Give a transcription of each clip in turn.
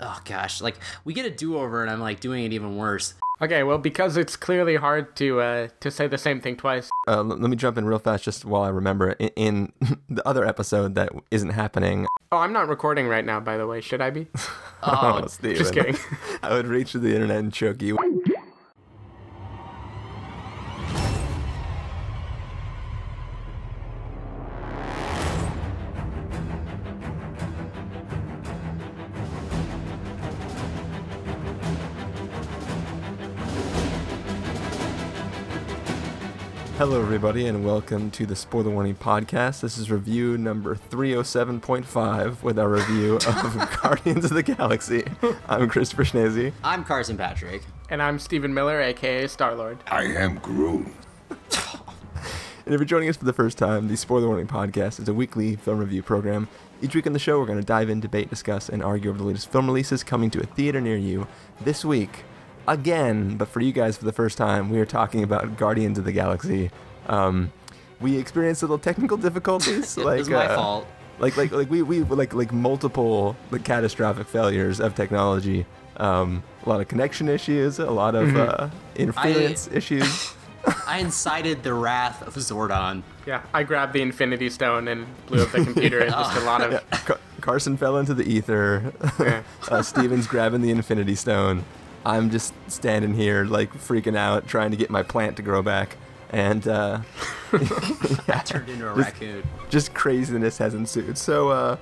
oh gosh, like we get a do over, and I'm like doing it even worse. Okay, well, because it's clearly hard to uh, to say the same thing twice. Uh, l- let me jump in real fast just while I remember. In, in the other episode that isn't happening, Oh, I'm not recording right now, by the way. Should I be? Oh, Stephen, Just kidding. I would reach to the internet and choke you. Hello, everybody, and welcome to the Spoiler Warning Podcast. This is review number 307.5 with our review of Guardians of the Galaxy. I'm Christopher Schnese. I'm Carson Patrick. and I'm Stephen Miller, aka Star Lord. I am Groot. And if you're joining us for the first time, the Spoiler Warning Podcast is a weekly film review program. Each week on the show, we're going to dive in, debate, discuss, and argue over the latest film releases coming to a theater near you. This week, again, but for you guys for the first time, we are talking about Guardians of the Galaxy. Um, we experienced little technical difficulties. It like, was my uh, fault. like like like we we like like multiple like catastrophic failures of technology um a lot of connection issues a lot of uh interference issues I incited the wrath of Zordon. Yeah, I grabbed the Infinity Stone and blew up the computer, and just a lot of. Car- carson fell into the ether Yeah. uh, stephen's grabbing the infinity stone i'm just standing here like freaking out trying to get my plant to grow back and uh yeah, Turned into a Just- raccoon. just craziness has ensued. So, uh,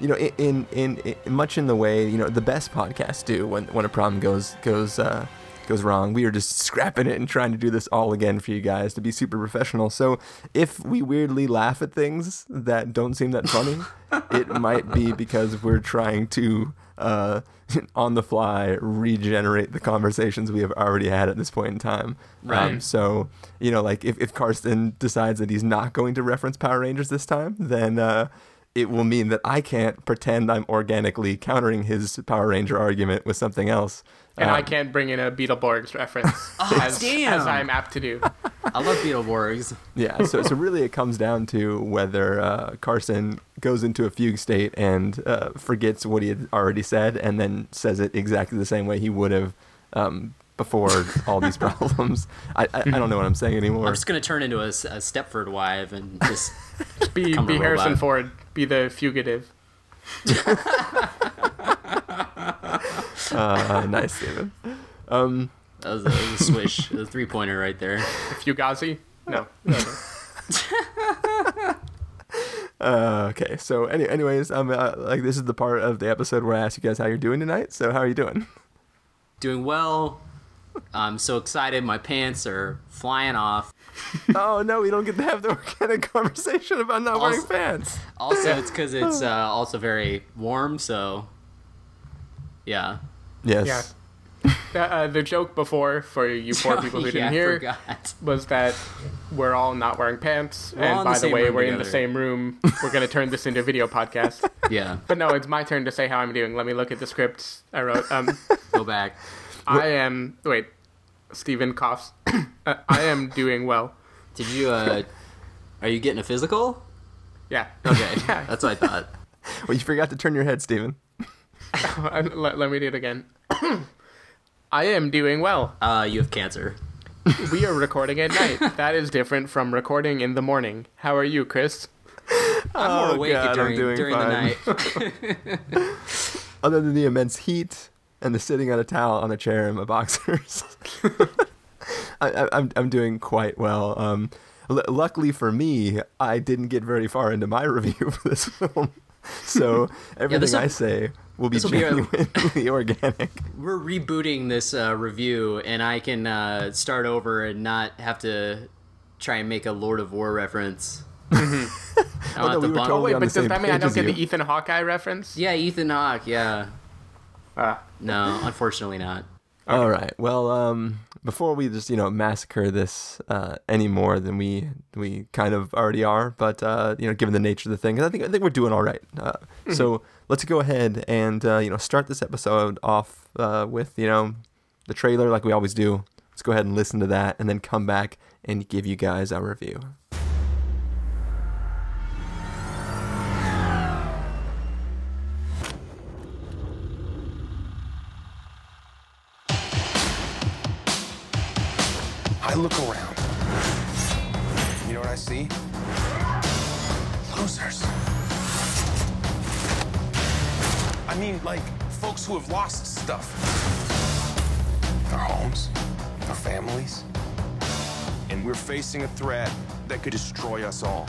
you know, in, in in much in the way you know the best podcasts do when when a problem goes goes uh, goes wrong, we are just scrapping it and trying to do this all again for you guys to be super professional. So, if we weirdly laugh at things that don't seem that funny, it might be because we're trying to. Uh, on the fly, regenerate the conversations we have already had at this point in time. Um, Right. so, you know, like if, if Carson decides that he's not going to reference Power Rangers this time, then uh, it will mean that I can't pretend I'm organically countering his Power Ranger argument with something else. And I Um, can't bring in a Beetleborgs reference, Oh, as, damn. as I'm apt to do. I love Beetleborgs. Yeah, so, so really it comes down to whether uh, Carson goes into a fugue state and uh, forgets what he had already said and then says it exactly the same way he would have um, before all these problems. I, I, I don't know what I'm saying anymore. I'm just gonna turn into a Stepford wife and just Be, Become a be Harrison robot. Ford, be the fugitive. Uh, nice, Stephen. Um, that was a, that was a swish, a three pointer right there. Fugazi? No. no, no. Uh, okay, so any, anyways, um, uh, like this is the part of the episode where I ask you guys how you're doing tonight. So how are you doing? Doing well. I'm so excited. My pants are flying off. oh no, we don't get to have the organic conversation about not wearing pants. Also, it's because it's uh, also very warm. So, yeah. Yes. Yeah. Uh, uh, the joke before, for you poor people who yeah, didn't I hear, was that we're all not wearing pants. We're and by the the, way, we're in the same room. We're going to turn this into a video podcast. Yeah. But no, it's my turn to say how I'm doing. Let me look at the scripts I wrote. Um, Go back. I am. Wait, Stephen coughs. uh, I am doing well. Did you? uh Are you getting a physical? Yeah. Okay, Yeah. that's what I thought. Well, you forgot to turn your head, Stephen. let, let me do it again. I am doing well. Uh, you have cancer. We are recording at night. That is different from recording in the morning. How are you, Chris? I'm more Oh, awake God, I'm during doing during the fine. night. Other than the immense heat and the sitting on a towel on a chair in my boxers, I, I, I'm I'm doing quite well. Um, l- luckily for me, I didn't get very far into my review for this film, so everything this'll- I say will be this'll be a- organic. We're rebooting this uh, review, and I can uh, start over and not have to try and make a Lord of War reference. I don't Oh, no, have we were bun- totally Wait, on but the does that mean I don't as get the. Ethan Hawkeye reference? Yeah, Ethan Hawke. Yeah. Ah. No, unfortunately not. All right. Well, um, before we just you know massacre this uh, any more than we we kind of already are, but uh, you know, given the nature of the thing, I think I think we're doing all right. Uh, So let's go ahead and uh, you know start this episode off uh, with you know the trailer like we always do. Let's go ahead and listen to that, and then come back and give you guys our review. I look around mean, like, folks who have lost stuff. Their homes, their families. And we're facing a threat that could destroy us all.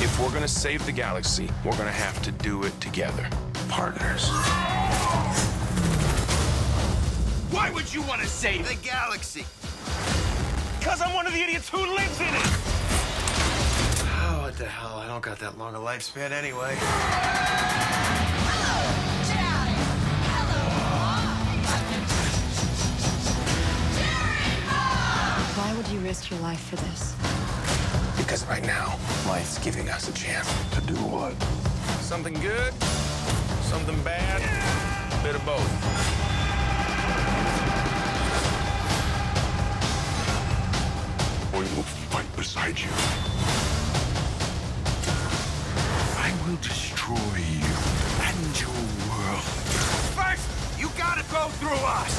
If we're gonna save the galaxy, we're gonna have to do it together. Partners. Why would you want to save The galaxy. Because I'm one of the idiots who lives in it. Oh, what the hell? I don't got that long a lifespan anyway. Why would you risk your life for this? Because right now, life's giving us a chance. To do what? Something good, something bad, a bit of both. I will fight beside you. I will destroy you and your world. First, you gotta go through us.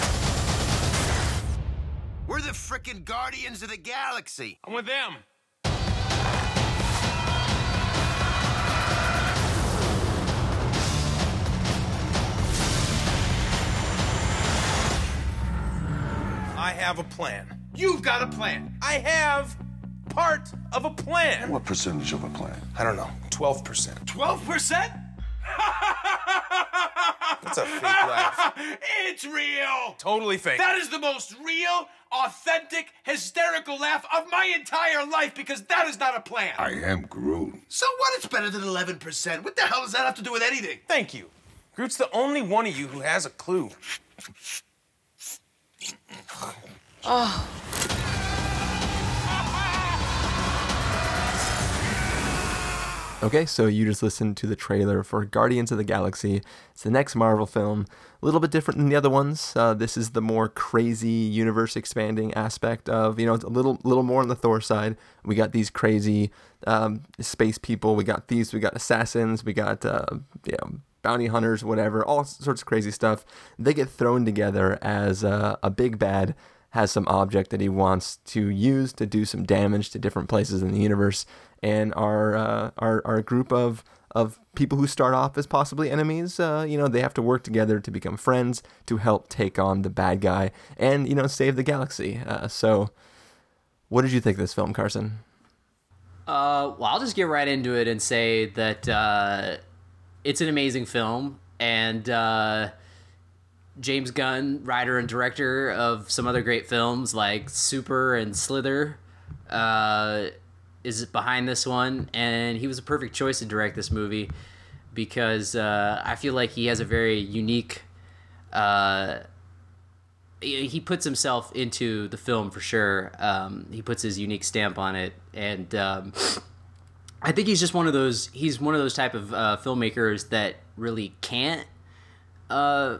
We're the frickin' guardians of the galaxy. I'm with them. I have a plan. You've got a plan. I have part of a plan. What percentage of a plan? I don't know, 12%. 12%? That's a fake laugh. It's real. Totally fake. That is the most real, authentic, hysterical laugh of my entire life because that is not a plan. I am Groot. So what? It's better than 11%. What the hell does that have to do with anything? Thank you. Groot's the only one of you who has a clue. Okay, so you just listened to the trailer for Guardians of the Galaxy. It's the next Marvel film, a little bit different than the other ones. Uh, this is the more crazy universe expanding aspect of, you know, it's a little little more on the Thor side. We got these crazy um, space people. We got thieves. We got assassins. We got uh, you know, bounty hunters, whatever, all sorts of crazy stuff. They get thrown together as uh, a big bad has some object that he wants to use to do some damage to different places in the universe, and our uh, our our group of of people who start off as possibly enemies, uh, you know, they have to work together to become friends to help take on the bad guy and you know save the galaxy. Uh, so, what did you think of this film, Carson? Uh, well, I'll just get right into it and say that uh, it's an amazing film, and uh, James Gunn, writer and director of some other great films like Super and Slither, uh, is behind this one, and he was a perfect choice to direct this movie because uh, I feel like he has a very unique. Uh, he puts himself into the film for sure. Um, he puts his unique stamp on it, and um, I think he's just one of those. He's one of those type of uh, filmmakers that really can't uh,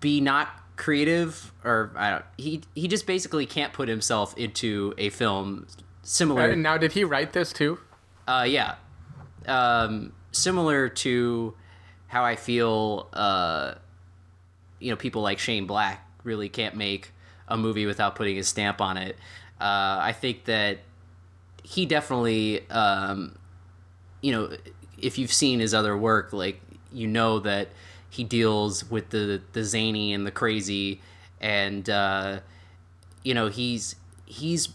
be not creative, or I don't. He he just basically can't put himself into a film similar. Uh, now, did he write this too? Uh, yeah. Um, similar to how I feel, uh, you know, people like Shane Black really can't make a movie without putting his stamp on it. Uh, I think that he definitely, um, you know, if you've seen his other work, like, you know that he deals with the, the zany and the crazy. And, uh, you know, he's, he's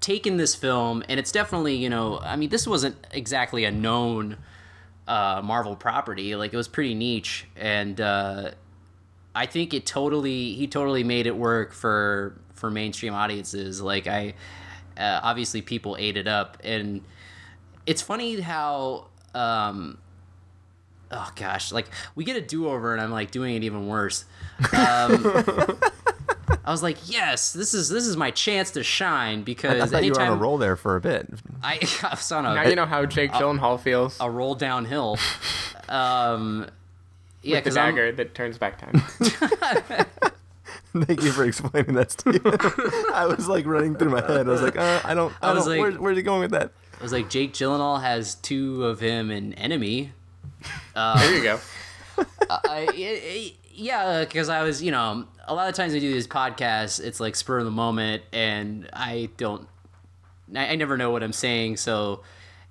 taken this film and it's definitely you know i mean this wasn't exactly a known uh, marvel property. Like it was pretty niche. And uh, i think it totally he totally made it work for for mainstream audiences. Like i uh, obviously people ate it up. And it's funny how um oh gosh like we get a do-over and i'm like doing it even worse um I was like, yes, this is this is my chance to shine because I because thought you were anytime on a roll there for a bit. I, I was on a, Now you know how Jake Gyllenhaal feels a roll downhill. Um, yeah, with the because I'm, that turns back time. Thank you for explaining that, Steve. I was like running through my head. I was like, uh, I don't, I, I was don't. like- where, where's he going with that? I was like, Jake Gyllenhaal has two of him in Enemy. There you go. I, it- it- yeah, because I was, you know, a lot of times I do these podcasts, it's like spur of the moment, and I don't, I, I never know what I'm saying, so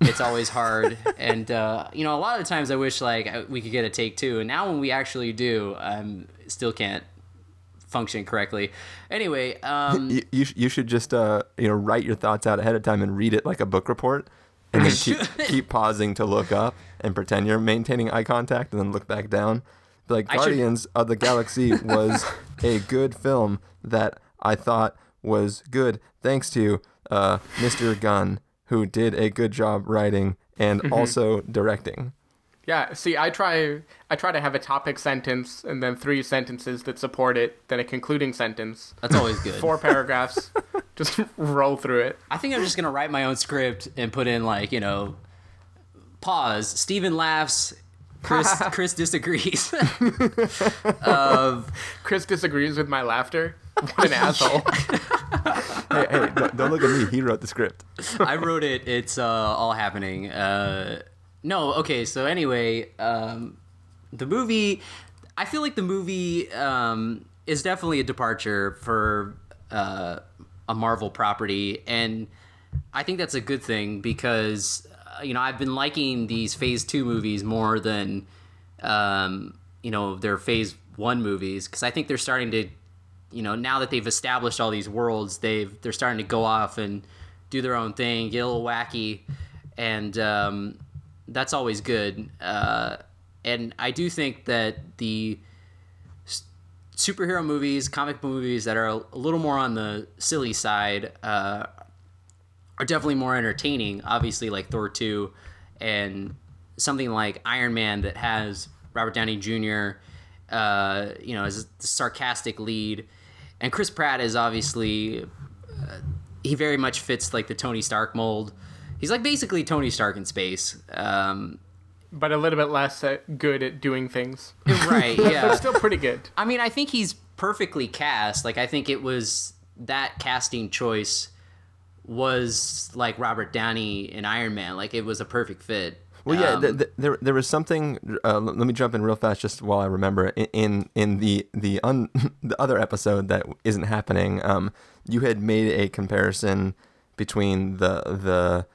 it's always hard. and uh, you know, a lot of times I wish like I- we could get a take two, and now when we actually do, I um, still can't function correctly. Anyway, um, you, you, sh- you should just uh, you know write your thoughts out ahead of time and read it like a book report and then keep, keep pausing to look up and pretend you're maintaining eye contact and then look back down Be like I should- guardians of the galaxy was a good film that i thought was good thanks to uh, mr gunn who did a good job writing and Mm-hmm. also directing Yeah, see, I try I try to have a topic sentence and then three sentences that support it, then a concluding sentence, that's always good. four paragraphs, just roll through it. I think I'm just gonna write my own script and put in like you know, pause. Stephen laughs. Chris Chris disagrees. Chris disagrees with my laughter. What an asshole. hey, hey don't, don't look at me he wrote the script I wrote it. It's uh, all happening. Uh, no, okay. So anyway, um, the movie. I feel like the movie um, is definitely a departure for uh, a Marvel property, and I think that's a good thing because you know I've been liking these Phase Two movies more than um, you know their Phase One movies because I think they're starting to you know now that they've established all these worlds they've they're starting to go off and do their own thing get a little wacky and um, that's always good. Uh, and i do think that the superhero movies comic movies that are a, a little more on the silly side uh, are definitely more entertaining obviously like thor 2 and something like iron man that has robert downey jr uh, you know as the sarcastic lead and chris pratt is obviously uh, he very much fits like the tony stark mold he's like basically tony stark in space um, But a little bit less uh, good at doing things. right yeah But still pretty good. I mean, I think he's perfectly cast. Like, I think it was that casting choice was like Robert Downey in Iron Man. Like, it was a perfect fit. Well, yeah, Um, th- th- there there was something. Uh, let me jump in real fast, just while I remember. In in, in the the un, the other episode that isn't happening, um, you had made a comparison between the the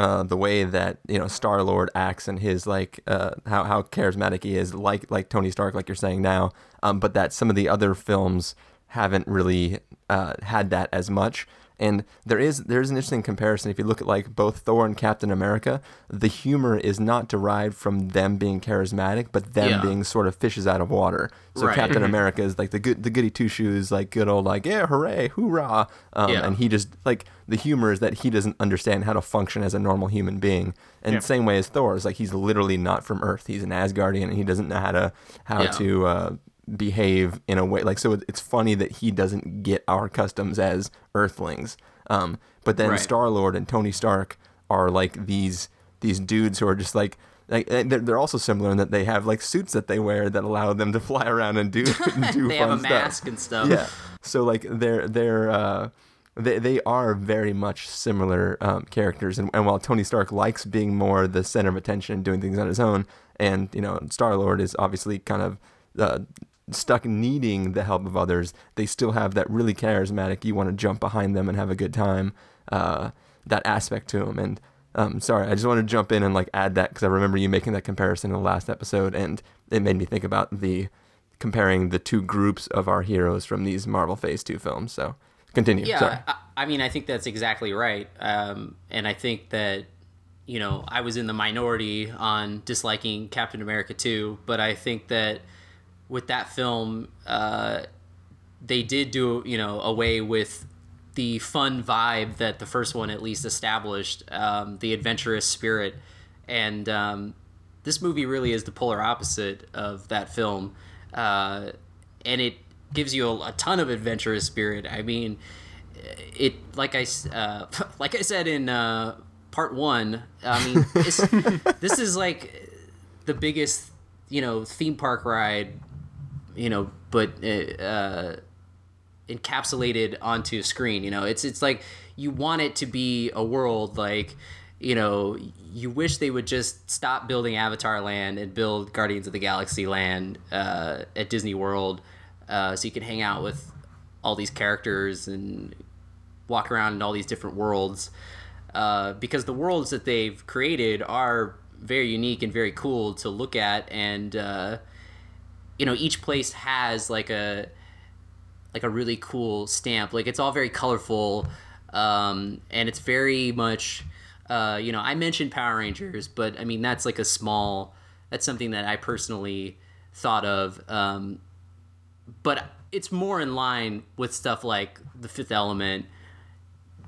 uh, the way that you know Star Lord acts and his like uh, how how charismatic he is, like like Tony Stark, like you're saying now. Um, but that some of the other films haven't really uh, had that as much. And there is there is an interesting comparison if you look at like both Thor and Captain America. The humor is not derived from them being charismatic, but them Yeah. being sort of fishes out of water. So Right. Captain America is like the good the goody two shoes, like good old like yeah hooray hoorah, um, Yeah. and he just like the humor is that he doesn't understand how to function as a normal human being. And Yeah. same way as Thor is like he's literally not from Earth. He's an Asgardian and he doesn't know how to how to uh, behave in a way like so. It's funny that he doesn't get our customs as Earthlings. Um, but then Right. Star Lord and Tony Stark are like these these dudes who are just like. Like eh, they're, they're also similar in that they have like suits that they wear that allow them to fly around and do do they fun have a stuff. mask and stuff. Yeah. So like they're they're uh, they they are very much similar um, characters, and, and while Tony Stark likes being more the center of attention and doing things on his own, and you know Star Lord is obviously kind of uh, stuck needing the help of others, they still have that really charismatic. You want to jump behind them and have a good time. Uh, that aspect to them. and um, sorry, I just wanted to jump in and like add that because I remember you making that comparison in the last episode, and it made me think about the comparing the two groups of our heroes from these Marvel Phase Two films. So continue. Yeah, Sorry. I, I mean, I think that's exactly right. Um, and I think that, you know, I was in the minority on disliking Captain America 2, but I think that with that film, uh, they did do, you know, away with the fun vibe that the first one at least established, um, the adventurous spirit. And um, this movie really is the polar opposite of that film. Uh, and it gives you a, a ton of adventurous spirit. I mean, it like I uh, like I said in uh, part one. I mean, this is like the biggest you know theme park ride, you know, but uh, uh, encapsulated onto a screen. You know, it's it's like you want it to be a world like you know, you wish they would just stop building Avatar Land and build Guardians of the Galaxy Land uh, at Disney World, uh, so you can hang out with all these characters and walk around in all these different worlds. Uh, because the worlds that they've created are very unique and very cool to look at, and uh, you know, each place has like a like a really cool stamp. Like it's all very colorful, um, and it's very much. Uh, you know, I mentioned Power Rangers, but I mean that's like a small. That's something that I personally thought of, um, but it's more in line with stuff like The Fifth Element,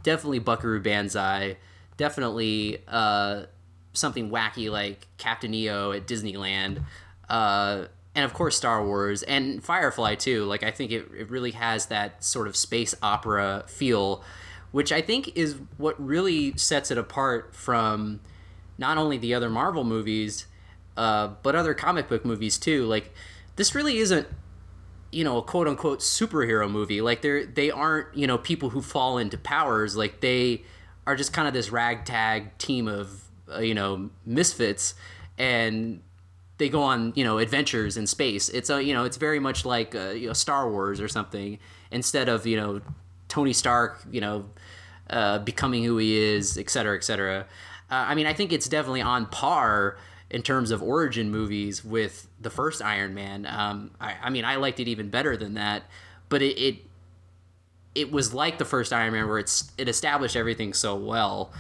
definitely Buckaroo Banzai, definitely uh, something wacky like Captain EO at Disneyland, uh, and of course Star Wars and Firefly too. Like I think it, it really has that sort of space opera feel, which I think is what really sets it apart from not only the other Marvel movies, uh, but other comic book movies too. Like this really isn't you know a quote unquote superhero movie like they're they aren't you know people who fall into powers like they are just kind of this ragtag team of uh, you know misfits and they go on you know adventures in space. It's a you know it's very much like uh, you know star wars or something. Instead of you know tony stark you know uh, becoming who he is et cetera et cetera. Uh, i mean i think it's definitely on par in terms of origin movies with the first Iron Man. Um, I, I, mean, I liked it even better than that, but it, it, it was like the first Iron Man where it's it established everything so well,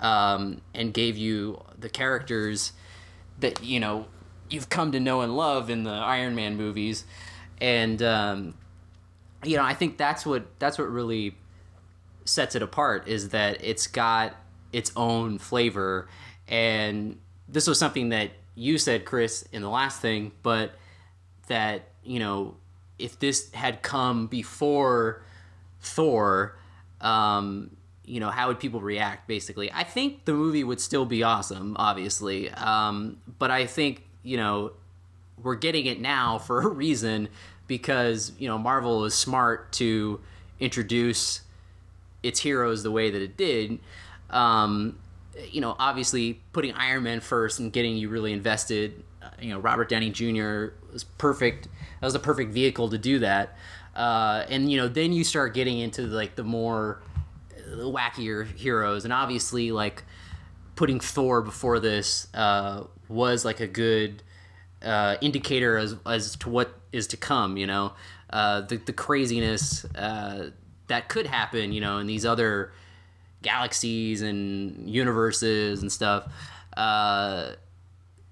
um, and gave you the characters that you know you've come to know and love in the Iron Man movies, and um, you know I think that's what that's what really sets it apart is that it's got its own flavor and this was something that you said, Chris, in the last thing, but that, you know, if this had come before Thor, um, you know, how would people react, basically? I think the movie would still be awesome, obviously. Um, but I think, you know, we're getting it now for a reason because, you know, Marvel is smart to introduce its heroes the way that it did. Um, you know, obviously putting Iron Man first and getting you really invested. Uh, you know, Robert Downey Jr. was perfect. That was the perfect vehicle to do that. Uh, and you know, then you start getting into like the more the wackier heroes, and obviously like putting Thor before this uh, was like a good uh, indicator as as to what is to come. You know, uh, the the craziness uh, that could happen. You know, in these other galaxies and universes and stuff. Uh,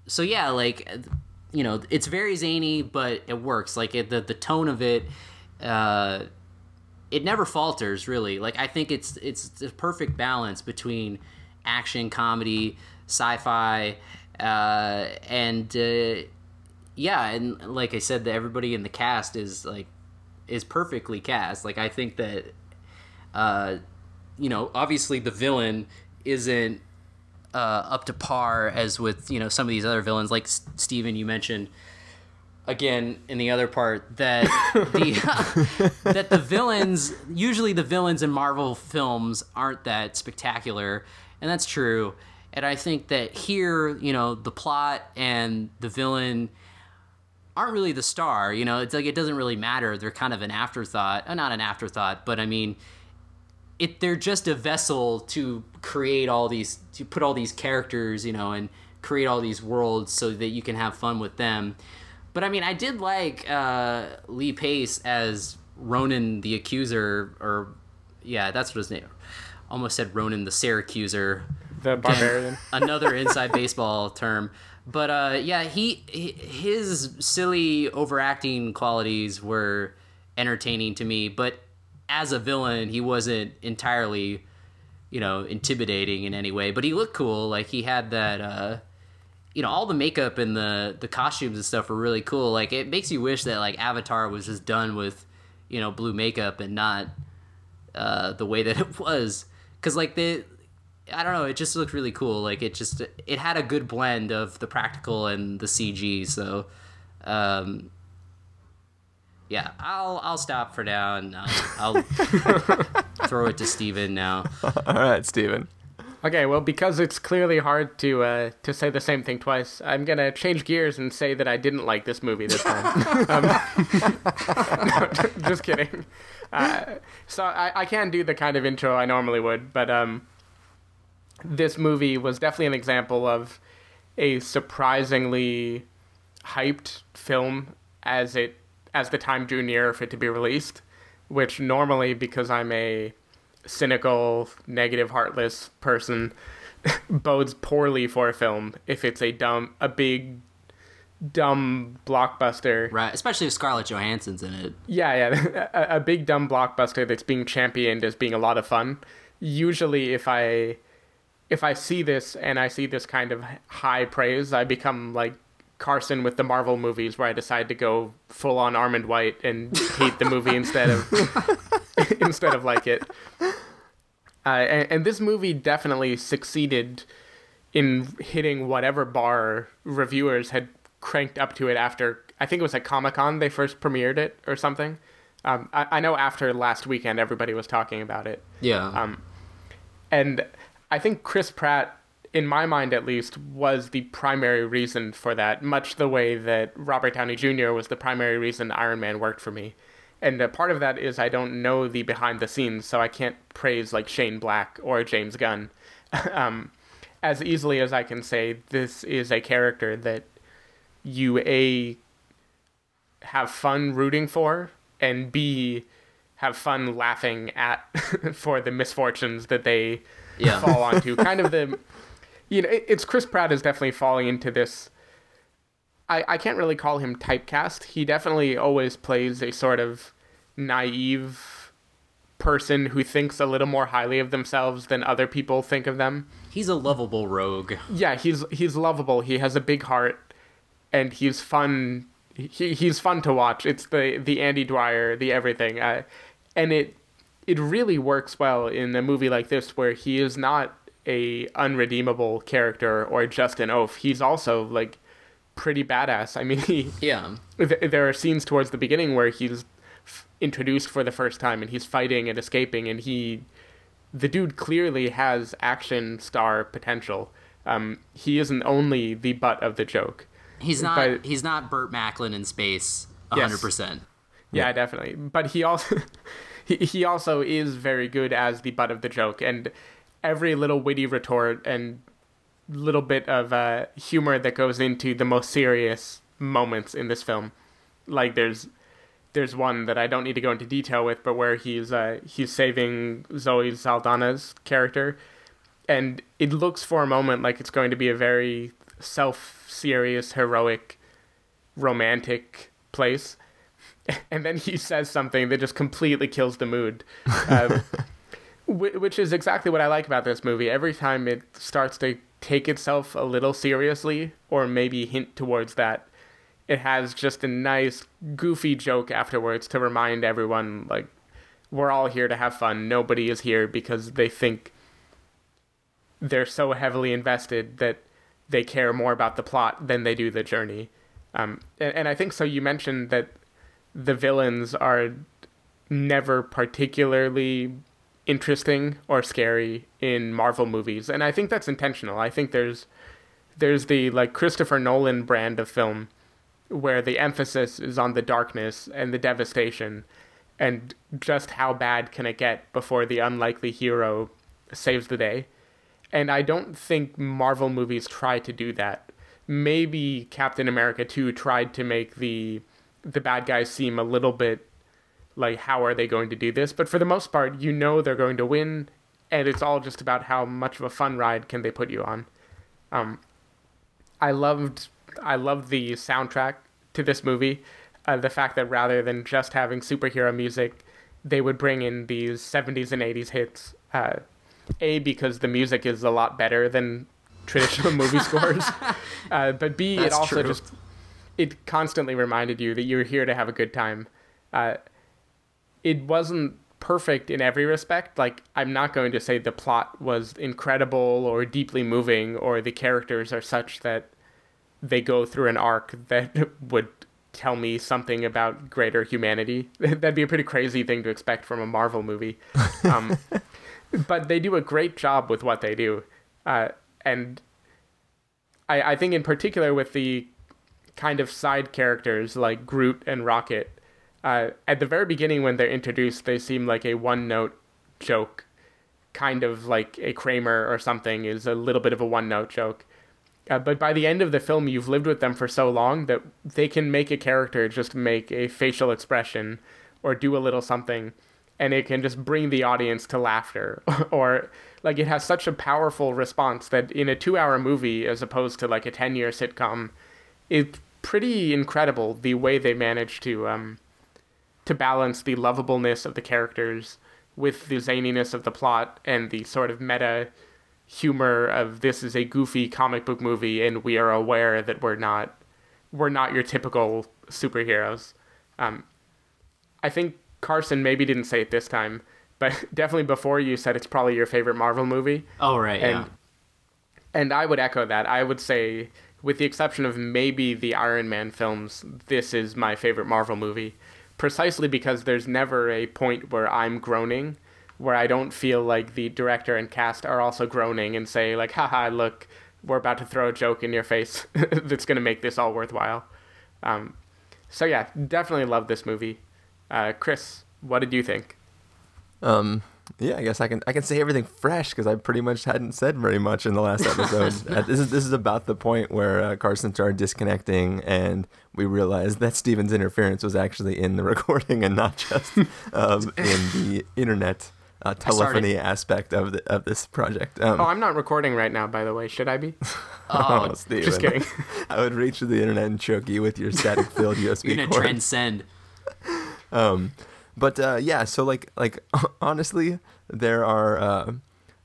so yeah, like you know, it's very zany, but it works. Like it, the the tone of it, uh, it never falters really. Like I think it's it's the perfect balance between action, comedy, sci-fi, uh, and uh, yeah, and like I said, that everybody in the cast is like is perfectly cast. Like I think that uh, you know, obviously the villain isn't uh, up to par as with you know some of these other villains, like S- Stephen, you mentioned again in the other part that the that the villains usually the villains in Marvel films aren't that spectacular, and that's true. And I think that here, you know, the plot and the villain aren't really the star. You know, it's like it doesn't really matter. They're kind of an afterthought. Uh, not an afterthought, but I mean, it they're just a vessel to create all these to put all these characters, you know, and create all these worlds so that you can have fun with them. But I mean, I did like uh, Lee Pace as Ronan the Accuser, or yeah, that's what his name. Almost said Ronan the Syracuser. The barbarian. Another inside baseball term. But uh, yeah, he his silly overacting qualities were entertaining to me. But as a villain, he wasn't entirely, you know, intimidating in any way. But he looked cool. Like he had that. Uh, you know all the makeup and the the costumes and stuff were really cool like it makes you wish that like avatar was just done with you know blue makeup and not uh the way that it was because like the i don't know it just looked really cool like it just it had a good blend of the practical and the cg so um yeah i'll i'll stop for now and i'll, I'll throw it to stephen now All right, Stephen. Okay, well, because it's clearly hard to uh, to say the same thing twice, I'm gonna change gears and say that I didn't like this movie this time. um, no, just kidding. Uh, so I, I can't do the kind of intro I normally would, but um, this movie was definitely an example of a surprisingly hyped film as it as the time drew near for it to be released, which normally because I'm a cynical, negative, heartless person bodes poorly for a film if it's a dumb, a big, dumb blockbuster. Right, especially if Scarlett Johansson's in it. Yeah, yeah, a, a big dumb blockbuster that's being championed as being a lot of fun. Usually, if I if I see this and I see this kind of high praise, I become like Carson with the Marvel movies, where I decide to go full on Armond White and hate the movie instead of instead of like it. Uh, and, and this movie definitely succeeded in hitting whatever bar reviewers had cranked up to it after. I think it was at Comic Con they first premiered it or something. Um, I, I know after last weekend everybody was talking about it. Yeah. Um, and I think Chris Pratt, in my mind at least, was the primary reason for that, much the way that Robert Downey Jr. was the primary reason Iron Man worked for me. And a part of that is I don't know the behind the scenes, so I can't praise like Shane Black or James Gunn. um, as easily as I can say, this is a character that you a have fun rooting for, and b have fun laughing at for the misfortunes that they Yeah. fall onto. kind of the, you know, it, it's Chris Pratt is definitely falling into this. I I can't really call him typecast. He definitely always plays a sort of naive person who thinks a little more highly of themselves than other people think of them He's a lovable rogue. yeah, he's he's lovable. He has a big heart, and he's fun. He he's fun to watch. It's the the Andy Dwyer, the everything, uh, and it it really works well in a movie like this where he is not a unredeemable character or just an oaf. He's also like pretty badass. I mean, he Yeah. th- there are scenes towards the beginning where he's f- introduced for the first time and he's fighting and escaping and he the dude clearly has action star potential um, he isn't only the butt of the joke He's not But- he's not Burt Macklin in space Yes. 100%. yeah, definitely but he also he, he also is very good as the butt of the joke and every little witty retort and little bit of uh, humor that goes into the most serious moments in this film. Like there's there's one that I don't need to go into detail with, but where he's uh, he's saving Zoe Saldana's character, and it looks for a moment like it's going to be a very self-serious, heroic, romantic place, and then he says something that just completely kills the mood. Um, which is exactly what I like about this movie. Every time it starts to take itself a little seriously, or maybe hint towards that, it has just a nice, goofy joke afterwards to remind everyone, like, we're all here to have fun. Nobody is here because they think they're so heavily invested that they care more about the plot than they do the journey. Um, and, and I think so. You mentioned that the villains are never particularly interesting or scary in Marvel movies, and I think that's intentional. I think there's there's the like Christopher Nolan brand of film where the emphasis is on the darkness and the devastation and just how bad can it get before the unlikely hero saves the day. And I don't think Marvel movies try to do that. Maybe Captain America 2 tried to make the the bad guys seem a little bit like how are they going to do this, but for the most part you know they're going to win and it's all just about how much of a fun ride can they put you on. Um I loved I loved the soundtrack to this movie. Uh, the fact that rather than just having superhero music, they would bring in these 70s and 80s hits. Uh, a because the music is a lot better than traditional movie scores, uh, but B it also true. just it constantly reminded you that you're here to have a good time. Uh, it wasn't perfect in every respect. Like, I'm not going to say the plot was incredible or deeply moving or the characters are such that they go through an arc that would tell me something about greater humanity. That'd be a pretty crazy thing to expect from a Marvel movie. Um, but they do a great job with what they do. uh, and I, I think in particular with the kind of side characters like Groot and Rocket, uh, at the very beginning when they're introduced, they seem like a one note joke, kind of like a Kramer or something is a little bit of a one note joke. Uh, but by the end of the film, you've lived with them for so long that they can make a character just make a facial expression or do a little something, and it can just bring the audience to laughter. or, like, it has such a powerful response that in a two hour movie, as opposed to like a 10 year sitcom, it's pretty incredible the way they manage to, um, to balance the lovableness of the characters with the zaniness of the plot and the sort of meta humor of this is a goofy comic book movie and we are aware that we're not we're not your typical superheroes. Um, I think Carson maybe didn't say it this time, but definitely before you said it's probably your favorite Marvel movie. Oh right, and, yeah. And I would echo that. I would say, with the exception of maybe the Iron Man films, this is my favorite Marvel movie, precisely because there's never a point where I'm groaning where I don't feel like the director and cast are also groaning and say like, haha, look, we're about to throw a joke in your face that's going to make this all worthwhile. Um, so yeah, definitely love this movie. Uh, Chris, what did you think? Um, yeah, I guess I can I can say everything fresh because I pretty much hadn't said very much in the last episode. uh, this is this is about the point where uh, Carson started disconnecting, and we realized that Stephen's interference was actually in the recording and not just um, in the internet uh, telephony aspect of the, of this project. Um, oh, I'm not recording right now, by the way. Should I be? oh, oh Stephen. just kidding. I would reach to the internet and choke you with your static filled USB You're gonna cord. transcend. Um, but uh, yeah, so like like honestly, there are uh,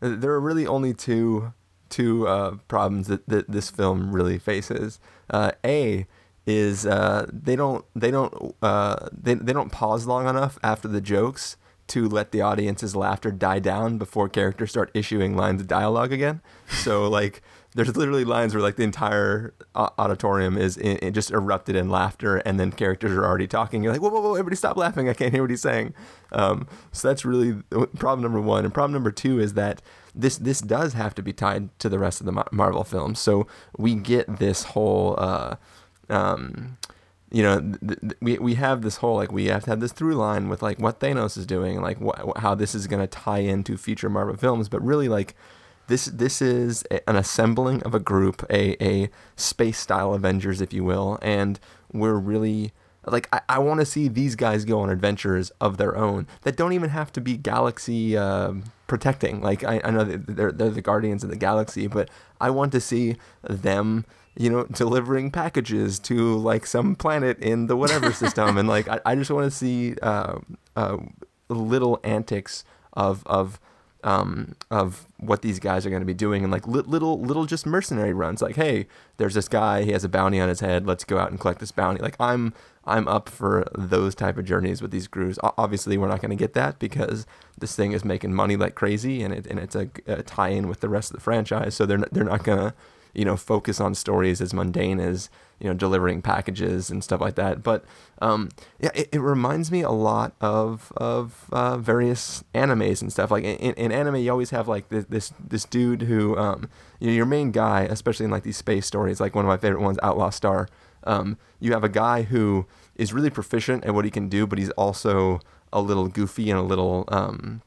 there are really only two two uh, problems that, that this film really faces. Uh, a is uh, they don't they don't uh, they, they don't pause long enough after the jokes to let the audience's laughter die down before characters start issuing lines of dialogue again. So like there's literally lines where like the entire auditorium is in just erupted in laughter, and then characters are already talking. You're like, whoa, whoa, whoa! Everybody stop laughing! I can't hear what he's saying. Um, so that's really problem number one. And problem number two is that this this does have to be tied to the rest of the Marvel films. So we get this whole. Uh, um, you know, th- th- we we have this whole like we have to have this through line with like what Thanos is doing, like wh- how this is going to tie into future Marvel films, but really like this this is a, an assembling of a group, a a space style Avengers, if you will, and we're really like I, I want to see these guys go on adventures of their own that don't even have to be galaxy uh, protecting. Like I, I know they're they're the guardians of the galaxy, but I want to see them you know, delivering packages to like some planet in the whatever system, and like I, I just want to see uh, uh, little antics of of um, of what these guys are going to be doing, and like li- little little just mercenary runs. Like, hey, there's this guy, he has a bounty on his head. Let's go out and collect this bounty. Like, I'm I'm up for those type of journeys with these crews. Obviously, we're not going to get that because this thing is making money like crazy, and it and it's a, a tie-in with the rest of the franchise. So they're they're not gonna you know, focus on stories as mundane as, you know, delivering packages and stuff like that. But um, yeah, it, it reminds me a lot of of uh, various animes and stuff. Like in, in anime, you always have like this this, this dude who, um, you know, your main guy, especially in like these space stories. Like one of my favorite ones, Outlaw Star. Um, you have a guy who is really proficient at what he can do, but he's also a little goofy and a little um,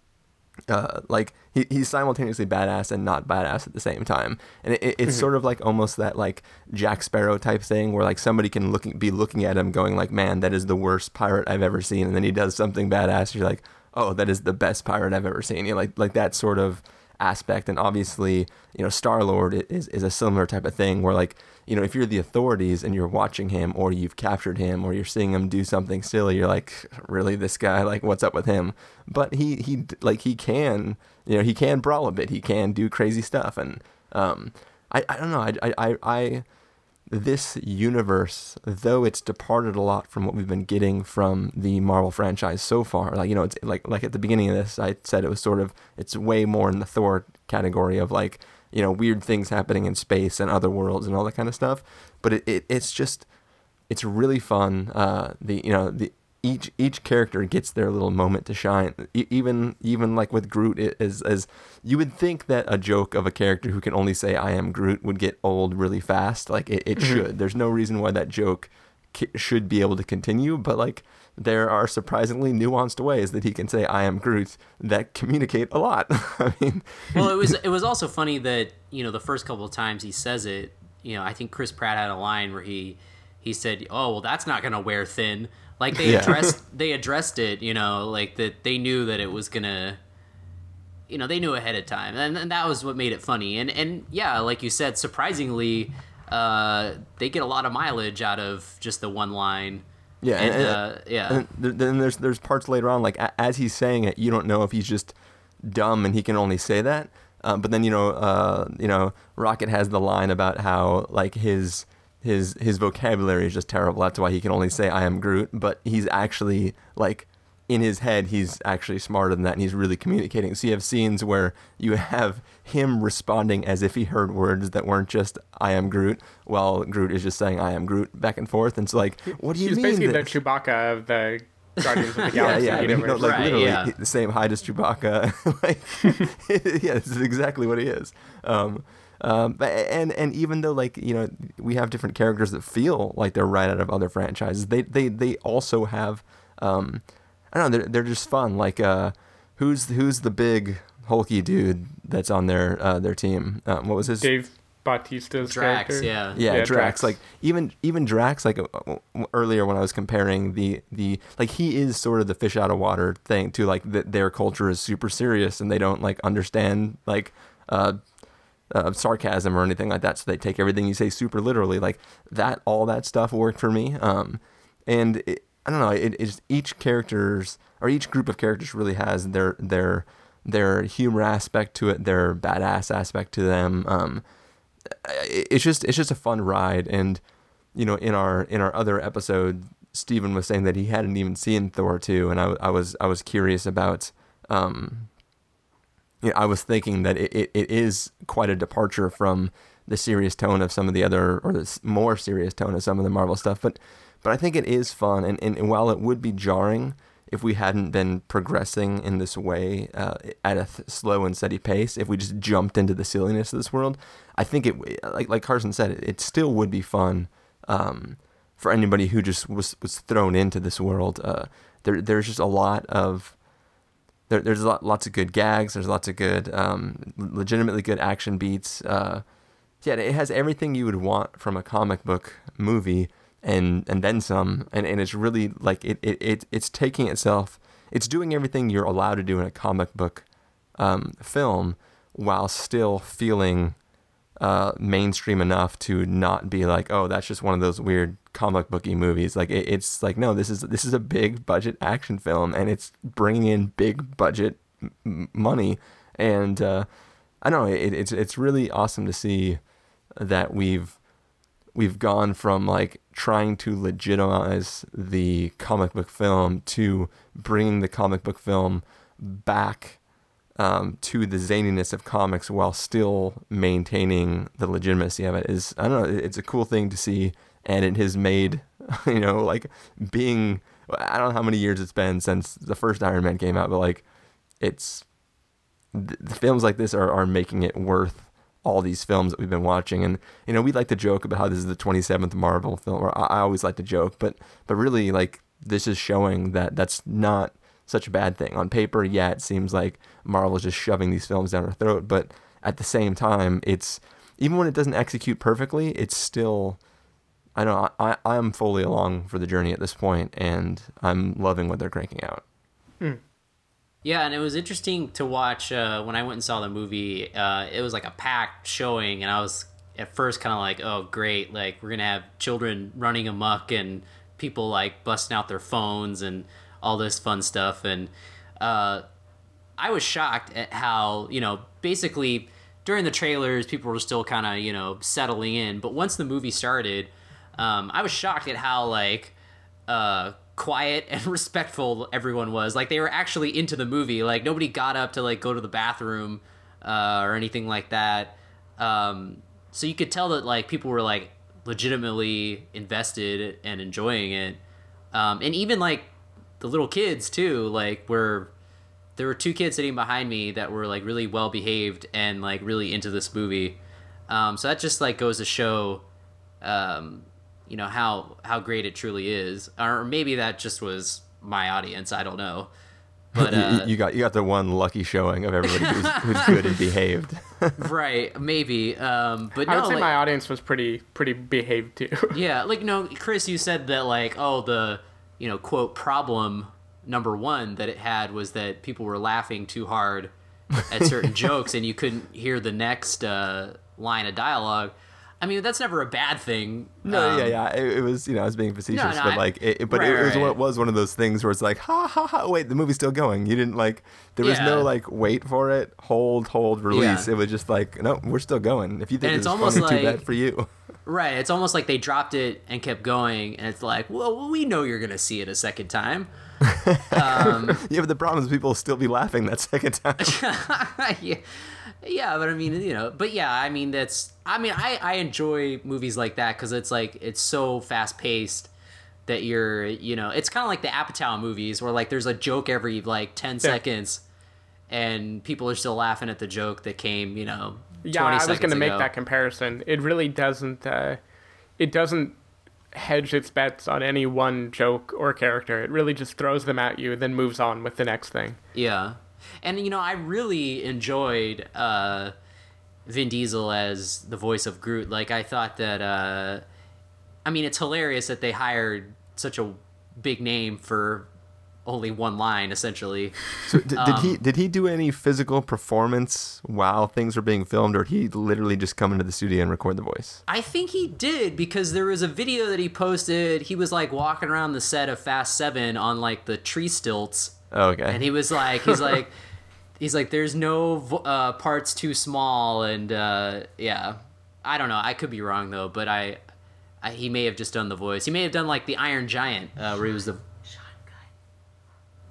uh, like he, he's simultaneously badass and not badass at the same time. And it, it's mm-hmm. sort of like almost that like jack sparrow type thing where like somebody can look be looking at him going like man that is the worst pirate i've ever seen. And then he does something badass you're like oh that is the best pirate i've ever seen. You know, like like that sort of aspect. And obviously you know star lord is, is a similar type of thing where like you know if you're the authorities and you're watching him or you've captured him or you're seeing him do something silly you're like really this guy? Like what's up with him? But he he like he can you know he can brawl a bit. He can do crazy stuff. And um i i don't know. I i i, this universe, though it's departed a lot from what we've been getting from the Marvel franchise so far, like you know, it's like like at the beginning of this, I said it was sort of it's way more in the Thor category of like you know weird things happening in space and other worlds and all that kind of stuff. But it, it it's just it's really fun. Uh, the you know the each each character gets their little moment to shine. E- even even like with Groot, it is as you would think that a joke of a character who can only say "I am Groot" would get old really fast. Like it, it should. There's no reason why that joke ki- should be able to continue. But like there are surprisingly nuanced ways that he can say "I am Groot" that communicate a lot. I mean, well, it was it was also funny that you know the first couple of times he says it, you know, I think Chris Pratt had a line where he he said, "Oh, well, that's not gonna wear thin." Like they Yeah. addressed they addressed it, you know, like that they knew that it was gonna, you know, they knew ahead of time, and, and that was what made it funny. And and yeah, like you said, surprisingly, uh, they get a lot of mileage out of just the one line. Yeah, and, and- uh, yeah. And then there's there's parts later on like as he's saying it, you don't know if he's just dumb and he can only say that. Uh, but then you know, uh, you know, Rocket has the line about how like his his his vocabulary is just terrible. That's why he can only say "I am Groot." But he's actually like in his head, he's actually smarter than that, and he's really communicating. So you have scenes where you have him responding as if he heard words that weren't just "I am Groot," while Groot is just saying "I am Groot" back and forth. And it's like, what do you He's mean? basically the this? Chewbacca of the Guardians of the Galaxy yeah, I mean, universe. no, like Right, literally yeah. the same height as Chewbacca. like, yeah, this is exactly what he is. Um, um, but and and even though like you know we have different characters that feel like they're right out of other franchises, they they they also have um, I don't know they're they're just fun. Like uh, who's who's the big hulky dude that's on their uh, their team? Um, what was his Dave Bautista's Drax, character. yeah. yeah, Yeah, Drax. Drax. Like even even Drax. Like uh, uh, earlier when I was comparing the the like he is sort of the fish out of water thing too. Like that their culture is super serious and they don't like understand like uh, uh sarcasm or anything like that. So they take everything you say super literally. Like that all that stuff worked for me. Um, and it, I don't know. It, it's each characters or each group of characters really has their their their humor aspect to it, their badass aspect to them. Um, it- it's just it's just a fun ride and you know in our in our other episode Stephen was saying that he hadn't even seen Thor 2 and I, I was I was curious about um you know, I was thinking that it, it, it is quite a departure from the serious tone of some of the other or the more serious tone of some of the Marvel stuff but but I think it is fun and, and, and while it would be jarring if we hadn't been progressing in this way uh, at a th- slow and steady pace, if we just jumped into the silliness of this world, I think it, like like Carson said, it, it still would be fun um, for anybody who just was was thrown into this world. Uh, there there's just a lot of there, there's lot, lots of good gags. There's lots of good, um, legitimately good action beats. Uh, yeah, it has everything you would want from a comic book movie, and and then some. And, and it's really like it, it, it it's taking itself. It's doing everything you're allowed to do in a comic book um, film, while still feeling uh, mainstream enough to not be like, oh, that's just one of those weird comic booky movies. Like it, it's like, no, this is this is a big budget action film, and it's bringing in big budget m- money. And uh, I don't know, it, it's it's really awesome to see that we've we've gone from like trying to legitimize the comic book film to bringing the comic book film back um, to the zaniness of comics while still maintaining the legitimacy of it is I don't know it's a cool thing to see and it has made you know like being I don't know how many years it's been since the first Iron Man came out but like it's the films like this are, are making it worth all these films that we've been watching. And you know we like to joke about how this is the 27th Marvel film or I, I always like to joke but but really like this is showing that that's not such a bad thing. On paper yeah it seems like Marvel's just shoving these films down our throat but at the same time it's even when it doesn't execute perfectly it's still I don't know I, I I'm fully along for the journey at this point and I'm loving what they're cranking out hmm. Yeah, and it was interesting to watch uh, when I went and saw the movie. Uh, it was like a packed showing, and I was at first kind of like, "Oh, great! Like we're gonna have children running amok and people like busting out their phones and all this fun stuff." And uh, I was shocked at how you know basically during the trailers people were still kind of you know settling in, but once the movie started, um, I was shocked at how like uh quiet and respectful everyone was. Like they were actually into the movie. Like nobody got up to like go to the bathroom uh or anything like that. Um so you could tell that like people were like legitimately invested and enjoying it. Um and even like the little kids too, like were there were two kids sitting behind me that were like really well behaved and like really into this movie. Um, so that just like goes to show, um, you know how how great it truly is, or maybe that just was my audience. I don't know, but You- uh, you, you got you got the one lucky showing of everybody who's, who's good and behaved. right, maybe. Um, but no, I would say like- my audience was pretty pretty behaved too. Yeah, like no, Chris, you said that like oh the you know quote problem number one that it had was that people were laughing too hard at certain jokes and you couldn't hear the next uh, line of dialogue. I mean, that's never a bad thing. No, Um, yeah, yeah. It, it was, you know, I was being facetious, no, but like, it, it- but right, it, was right. was one of those things where it's like, ha ha ha. Wait, the movie's still going. You didn't like. There was Yeah. no like wait for it, hold, hold, release. Yeah. It was just like, no, we're still going. If you think And it's, almost funny, too bad for you. Right. It's almost like they dropped it and kept going, and it's like, well, we know you're gonna see it a second time. Um, yeah, but the problem is people will still be laughing that second time. yeah, yeah, but I mean, you know, but yeah, I mean, that's, I mean, I I enjoy movies like that because it's like it's so fast paced that you're, you know, it's kind of like the Apatow movies where like there's a joke every like ten seconds, and people are still laughing at the joke that came, you know, yeah, 20 I was going to make that comparison. It really doesn't. Uh, it doesn't hedge its bets on any one joke or character. It really just throws them at you, then moves on with the next thing. Yeah. And you know, I really enjoyed uh Vin Diesel as the voice of Groot. Like I thought that uh I mean, it's hilarious that they hired such a big name for only one line essentially. So did, did Um, he did he do any physical performance while things were being filmed, or did he literally just come into the studio and record the voice? I think he did because there was a video that he posted. He was like walking around the set of Fast 7 on like the tree stilts Oh, okay. and he was like he's like he's like there's no uh, parts too small and uh, yeah. I don't know. I could be wrong though but I, I he may have just done the voice. He may have done like the iron giant uh, where he was the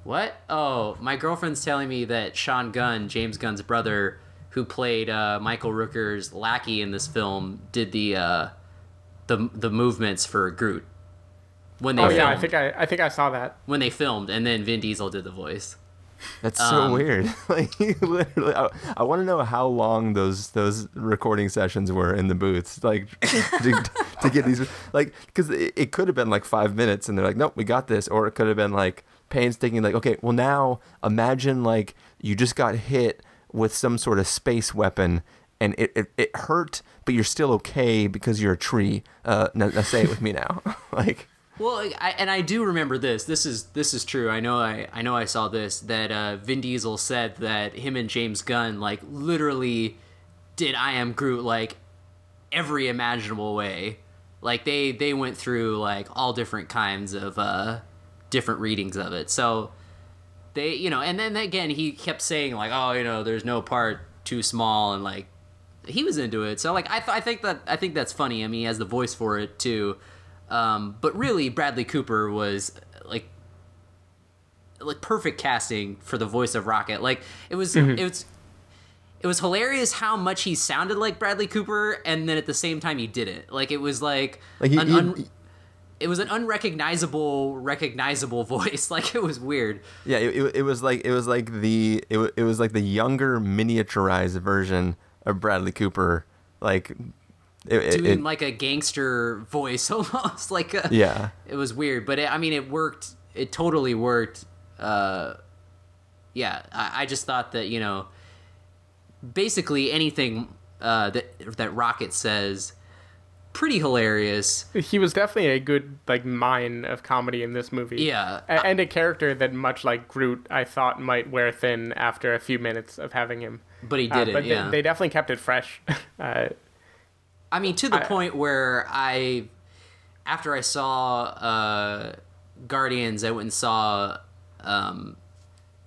what? Oh my girlfriend's telling me that sean gunn james gunn's brother who played uh, michael rooker's lackey in this film did the uh, the the movements for groot when they Oh filmed yeah, I think I I think I saw that. when they filmed and then vin diesel did the voice That's so Um, weird. like literally, I, I want to know how long those those recording sessions were in the booths, like to, to get these, like because it, it could have been like five minutes, and they're like, nope, we got this, or it could have been like painstaking, like, okay, well now imagine like you just got hit with some sort of space weapon. And it, it, it hurt, but you're still okay because you're a tree. Uh, now, now say it with me now. like, Well, I, and I do remember this. This is this is true. I know I I know I saw this that uh, Vin Diesel said that him and James Gunn like literally did I am Groot like every imaginable way. Like they they went through like all different kinds of uh different readings of it. So they you know, and then again he kept saying like oh you know there's no part too small and like he was into it. So like I th- I think that I think that's funny. I mean, he has the voice for it too. Um, but really, Bradley Cooper was like like perfect casting for the voice of Rocket. Like it was it was it was hilarious how much he sounded like Bradley Cooper, and then at the same time he didn't. Like it was like, like he, an he- un- it was an unrecognizable recognizable voice. Like it was weird. Yeah, it, it, it was like it was like the it, it was like the younger miniaturized version of Bradley Cooper, like it, it, doing it- like a gangster voice almost like a, yeah. it was weird but it, i mean it worked it totally worked uh yeah I, I just thought that you know basically anything uh that that rocket says pretty hilarious He was definitely a good like mine of comedy in this movie. Yeah. A- and a character that, much like Groot, I thought might wear thin after a few minutes of having him. but he Uh, did it but they- yeah they, definitely kept it fresh. uh, I mean, to the I- point where I, after I saw uh, Guardians, I went and saw um,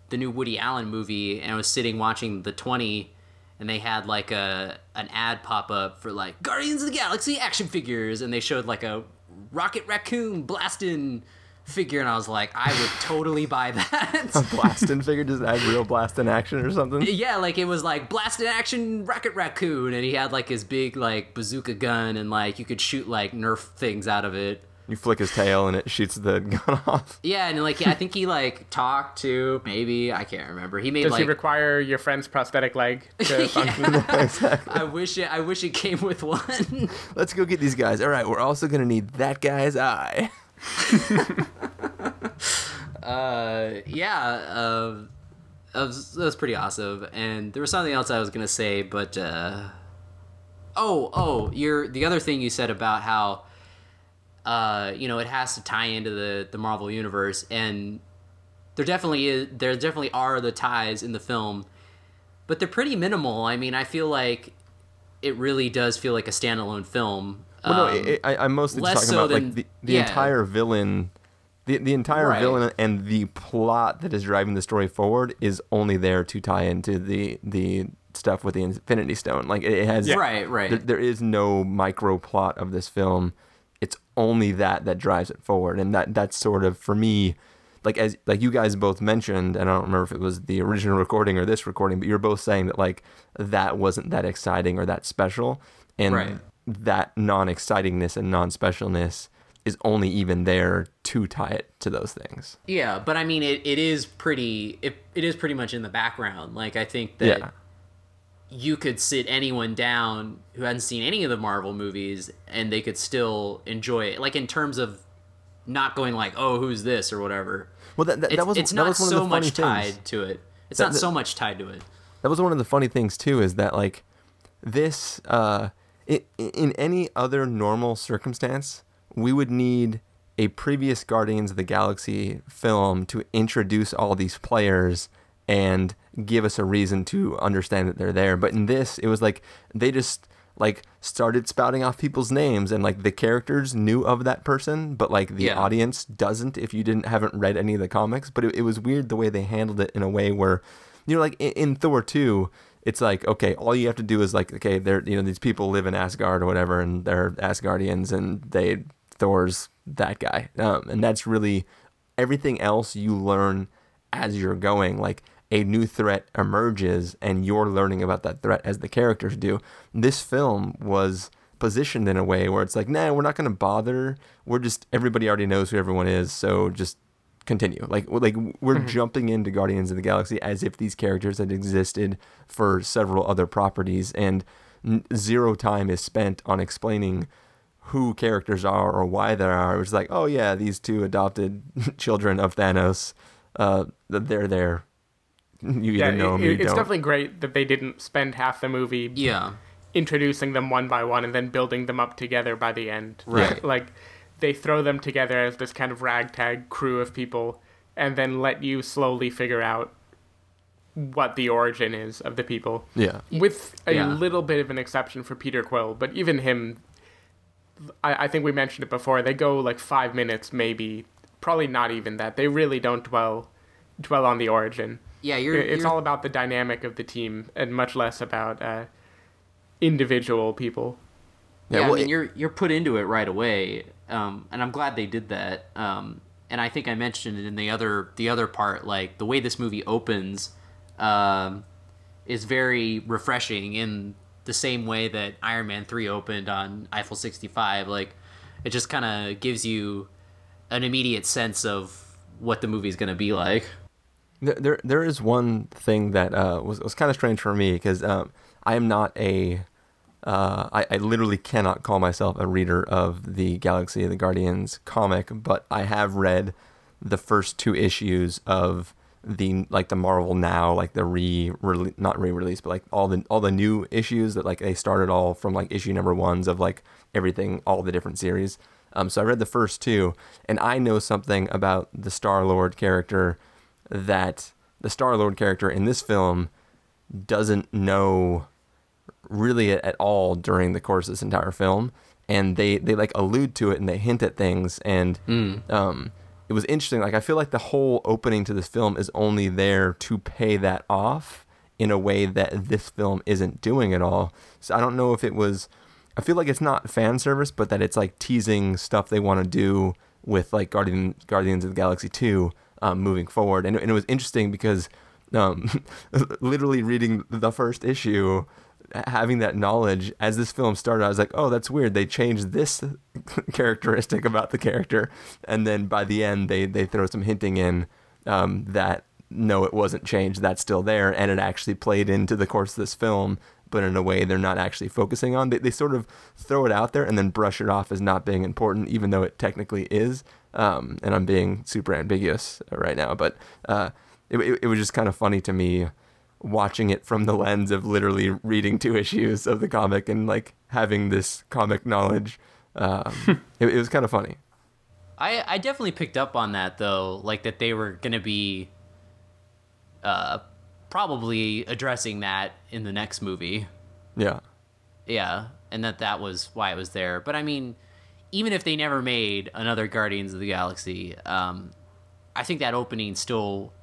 the new Woody Allen movie, and I was sitting watching the Twenty, and they had like a an ad pop up for like Guardians of the Galaxy action figures, and they showed like a Rocket Raccoon blasting figure, and I was like, I would totally buy that. Blasting figure does it have real blasting action or something? Yeah, like it was like blasted action rocket raccoon, and he had like his big like bazooka gun, and like you could shoot like Nerf things out of it. You flick his tail and it shoots the gun off. Yeah, and like I think he like talked to maybe I can't remember. He made Does he require your friend's prosthetic leg to function? I wish it I wish it came with one. Let's go get these guys. All right, we're also gonna need that guy's eye. Uh yeah, uh that was, that was pretty awesome. And there was something else I was gonna say, but uh oh oh, you're the other thing you said about how uh you know it has to tie into the the Marvel universe, and there definitely is there definitely are the ties in the film, but they're pretty minimal. I mean, I feel like it really does feel like a standalone film. Well, no, Um, it, it, I, I'm mostly talking so about than- like the, the yeah. entire villain, the the entire Right. villain and the plot that is driving the story forward is only there to tie into the the stuff with the Infinity Stone. Like it, has Yeah. Right, right. there- there is no micro plot of this film. It's only that that drives it forward, and that that's sort of for me. Like as like you guys both mentioned, and I don't remember if it was the original recording or this recording, but you're both saying that like that wasn't that exciting or that special, and Right. That non-excitingness and non-specialness is only even there to tie it to those things. Yeah, but I mean, it, it is pretty. It, it is pretty much in the background. Like I think that Yeah. you could sit anyone down who hadn't seen any of the Marvel movies, and they could still enjoy it. Like in terms of not going like, "Oh, who's this?" or whatever. Well, that, that, It's, that was it's not was one so of the funny much things. tied to it. It's That- not so much tied to it. That was one of the funny things too, is that like this, uh, in any other normal circumstance, we would need a previous Guardians of the Galaxy film to introduce all these players and give us a reason to understand that they're there. But in this, it was like they just like started spouting off people's names and like the characters knew of that person but like the Yeah. audience doesn't if you didn't haven't read any of the comics but it, it was weird the way they handled it in a way where you know like in, in thor 2 it's like okay all you have to do is like okay they're you know these people live in asgard or whatever and they're asgardians and they thor's that guy. Um, and that's really everything else you learn as you're going. Like a new threat emerges and you're learning about that threat as the characters do. This film was positioned in a way where it's like nah we're not going to bother. We're just everybody already knows who everyone is so just continue like like we're jumping into guardians of the galaxy as if these characters had existed for several other properties and n- zero time is spent on explaining who characters are or why they are. It was like, oh yeah, these two adopted children of Thanos, uh, they're there. You yeah, either know it- them or you it's don't. definitely great that they didn't spend half the movie Yeah. introducing them one by one and then building them up together by the end. Right. Like they throw them together as this kind of ragtag crew of people and then let you slowly figure out what the origin is of the people. yeah, With a Yeah. little bit of an exception for Peter Quill, but even him I, I think we mentioned it before, they go like five minutes maybe. Probably not even that. They really don't dwell dwell on the origin. Yeah, you're. It's you're- all about the dynamic of the team and much less about uh, individual people. Yeah, Yeah, I mean, it- you're you're put into it right away, um, and I'm glad they did that. Um, and I think I mentioned it in the other the other part, like the way this movie opens, um, is very refreshing in the same way that Iron Man three opened on Eiffel sixty five. Like, it just kind of gives you an immediate sense of what the movie's gonna be like. There, there, there is one thing that uh, was was kind of strange for me because um, I am not a, uh, I, I literally cannot call myself a reader of the Galaxy of the Guardians comic, but I have read the first two issues of the like the Marvel Now, like the re not re release, but like all the all the new issues that like they started all from like issue number ones of like everything, all the different series. Um, so I read the first two, and I know something about the Star Lord character that the Star Lord character in this film doesn't know really at, all during the course of this entire film, and they they like allude to it and they hint at things, and um, it was interesting. Like I feel like the whole opening to this film is only there to pay that off in a way that this film isn't doing at all. So I don't know if it was. I feel like it's not fan service, but that it's like teasing stuff they want to do with like Guardian Guardians of the Galaxy two um, moving forward, and, and it was interesting because um, literally reading the first issue, having that knowledge as this film started, I was like, oh, that's weird. They changed this characteristic about the character, and then by the end they they throw some hinting in um, that no, it wasn't changed. That's still there, and it actually played into the course of this film, but in a way they're not actually focusing on. They they sort of throw it out there and then brush it off as not being important, even though it technically is. Um, and I'm being super ambiguous right now, but uh, it, it it was just kind of funny to me watching it from the lens of literally reading two issues of the comic and like having this comic knowledge. Um, it, it was kind of funny. I I definitely picked up on that though, like that they were gonna be uh probably addressing that in the next movie. Yeah. Yeah, and that that was why it was there. But I mean, even if they never made another Guardians of the Galaxy, um, I think that opening still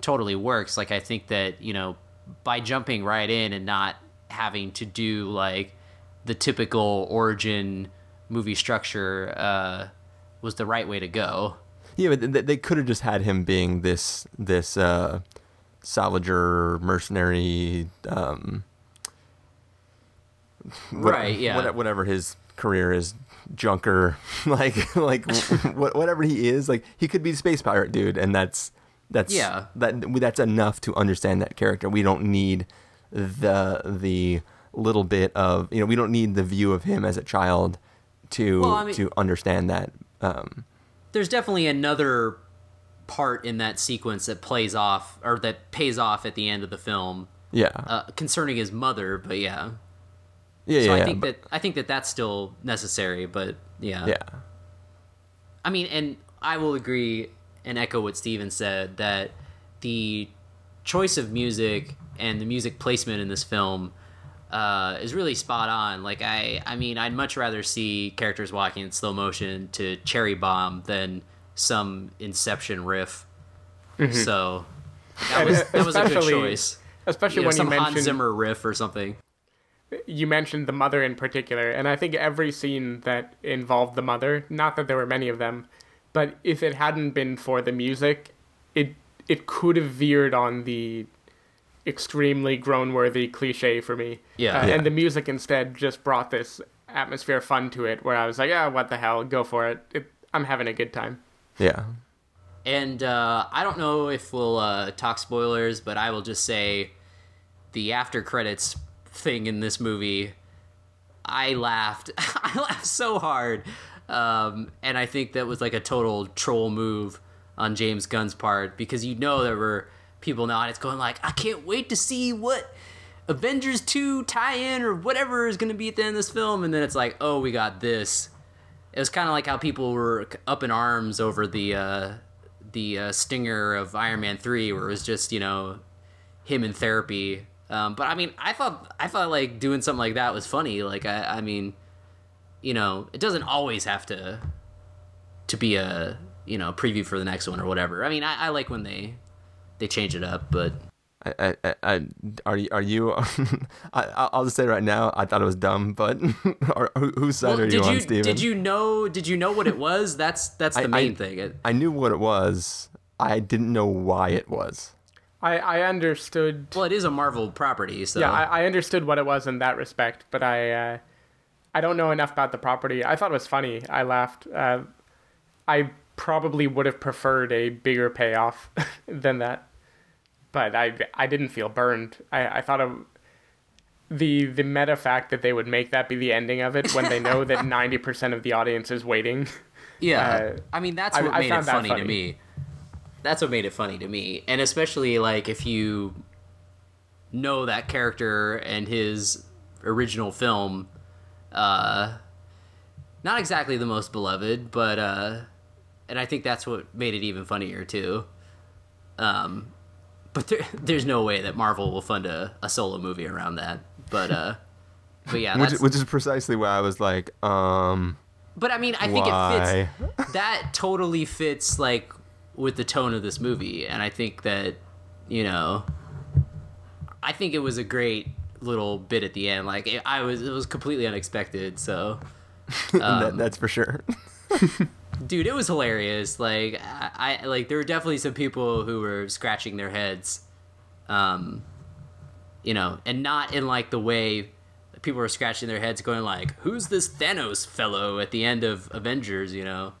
totally works. Like I think that you know by jumping right in and not having to do like the typical origin movie structure uh, was the right way to go. Yeah, but they could have just had him being this this uh, salvager mercenary, um, Right, yeah. what- whatever his career is, junker, like like whatever he is, like he could be a space pirate dude, and that's that's Yeah. that that's enough to understand that character. We don't need the the little bit of you know we don't need the view of him as a child to Well, I mean- to understand that. Um, There's definitely another part in that sequence that plays off or that pays off at the end of the film yeah, uh, concerning his mother. But yeah, yeah, so yeah. I think but- that I think that that's still necessary. But yeah, yeah. I mean, and I will agree and echo what Stephen said that the choice of music and the music placement in this film uh, is really spot on. Like I, I mean, I'd much rather see characters walking in slow motion to Cherry Bomb than some Inception riff. So that was that was a good choice. Especially You know, when you some Hans mentioned Zimmer riff or something. you mentioned the mother in particular, and I think every scene that involved the mother, not that there were many of them, but if it hadn't been for the music, it it could have veered on the extremely groan-worthy cliche for me. Yeah. Uh, Yeah. And the music instead just brought this atmosphere fun to it, where I was like, ah, what the hell, go for it. it I'm having a good time. Yeah. And uh, I don't know if we'll uh, talk spoilers, but I will just say the after credits thing in this movie, I laughed. I laughed so hard. Um, and I think that was like a total troll move on James Gunn's part because you know there were people now and it's going like, I can't wait to see what Avengers 2 tie in or whatever is going to be at the end of this film. And then it's like, oh, we got this it was kind of like how people were up in arms over the uh, the uh, stinger of Iron Man three, where it was just you know him in therapy. Um, but I mean, I thought I thought like doing something like that was funny. Like I, I mean, you know, it doesn't always have to to be a you know preview for the next one or whatever. I mean, I, I like when they they change it up, but I, I, I, I are you are you? I, I'll just say right now, I thought it was dumb, but are, who, whose side well, are you did on, you Stephen? did you know did you know what it was? That's that's the I- main I- thing. It, I knew what it was. I didn't know why it was. I, I understood. well, it is a Marvel property, so Yeah, I, I understood what it was in that respect, but I uh, I don't know enough about the property. I thought it was funny. I laughed. Uh, I probably would have preferred a bigger payoff than that, but I I didn't feel burned. I, I thought of the the meta fact that they would make that be the ending of it when they know that ninety percent of the audience is waiting. Yeah, Uh, I mean that's what I made it found funny, to me. That's what made it funny to me, and especially like if you know that character and his original film, uh, not exactly the most beloved, but uh, and I think that's what made it even funnier too. Um, but there, there's no way that Marvel will fund a, a solo movie around that. But uh, but yeah, Which, which is precisely why I was like, um, But I mean, I think it fits. That totally fits like with the tone of this movie, and I think that you know, I think it was a great little bit at the end. Like it, I was, it was completely unexpected. So, Um, that, that's for sure. dude, it was hilarious. Like I, I like there were definitely some people who were scratching their heads, um, you know, and not in like the way people were scratching their heads, going like, "Who's this Thanos fellow?" At the end of Avengers, you know.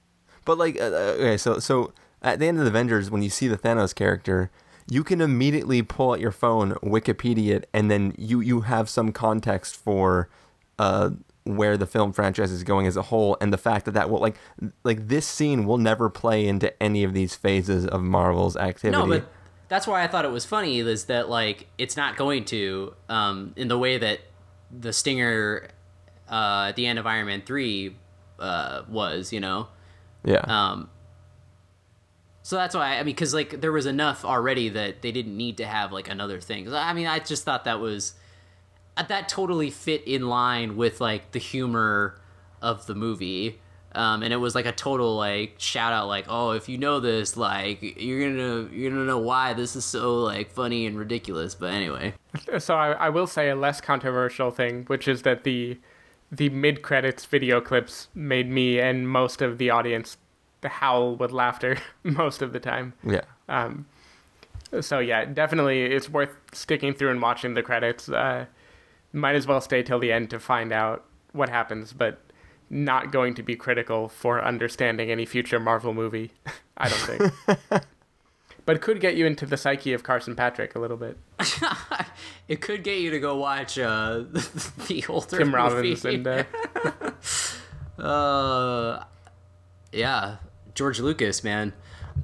But like, uh, uh, okay, so so at the end of the Avengers, when you see the Thanos character, you can immediately pull out your phone, Wikipedia it, and then you you have some context for uh, where the film franchise is going as a whole, and the fact that that will like like this scene will never play into any of these phases of Marvel's activity. No, but that's why I thought it was funny is that like it's not going to um, in the way that the stinger uh, at the end of Iron Man three uh, was, you know. yeah, Um, so that's why I mean, because like there was enough already that they didn't need to have like another thing. I mean, I just thought that was uh, that totally fit in line with like the humor of the movie. Um, and it was like a total like shout out like oh if you know this like you're gonna you're gonna know why this is so like funny and ridiculous but anyway So I, I will say a less controversial thing, which is that the the mid credits video clips made me and most of the audience howl with laughter most of the time. yeah. Um, so yeah, definitely it's worth sticking through and watching the credits. Uh, might as well stay till the end to find out what happens, but not going to be critical for understanding any future Marvel movie. I don't think. but could get you into the psyche of Carson Patrick a little bit. it could get you to go watch uh, the older Tim movie. Robbins and uh, Uh, yeah, George Lucas, man.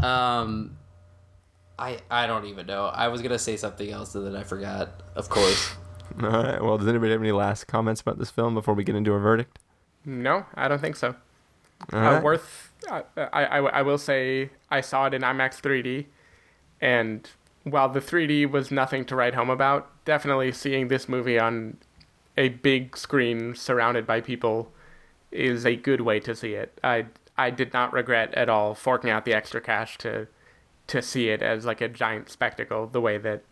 Um, I I don't even know. I was gonna say something else and then I forgot. Of course. All right. Well, does anybody have any last comments about this film before we get into a verdict? no, I don't think so. All Uh, right. worth. Uh, I, I I will say I saw it in IMAX 3D, and while the 3D was nothing to write home about, definitely seeing this movie on a big screen surrounded by people is a good way to see it. I I did not regret at all forking out the extra cash to to see it as like a giant spectacle the way that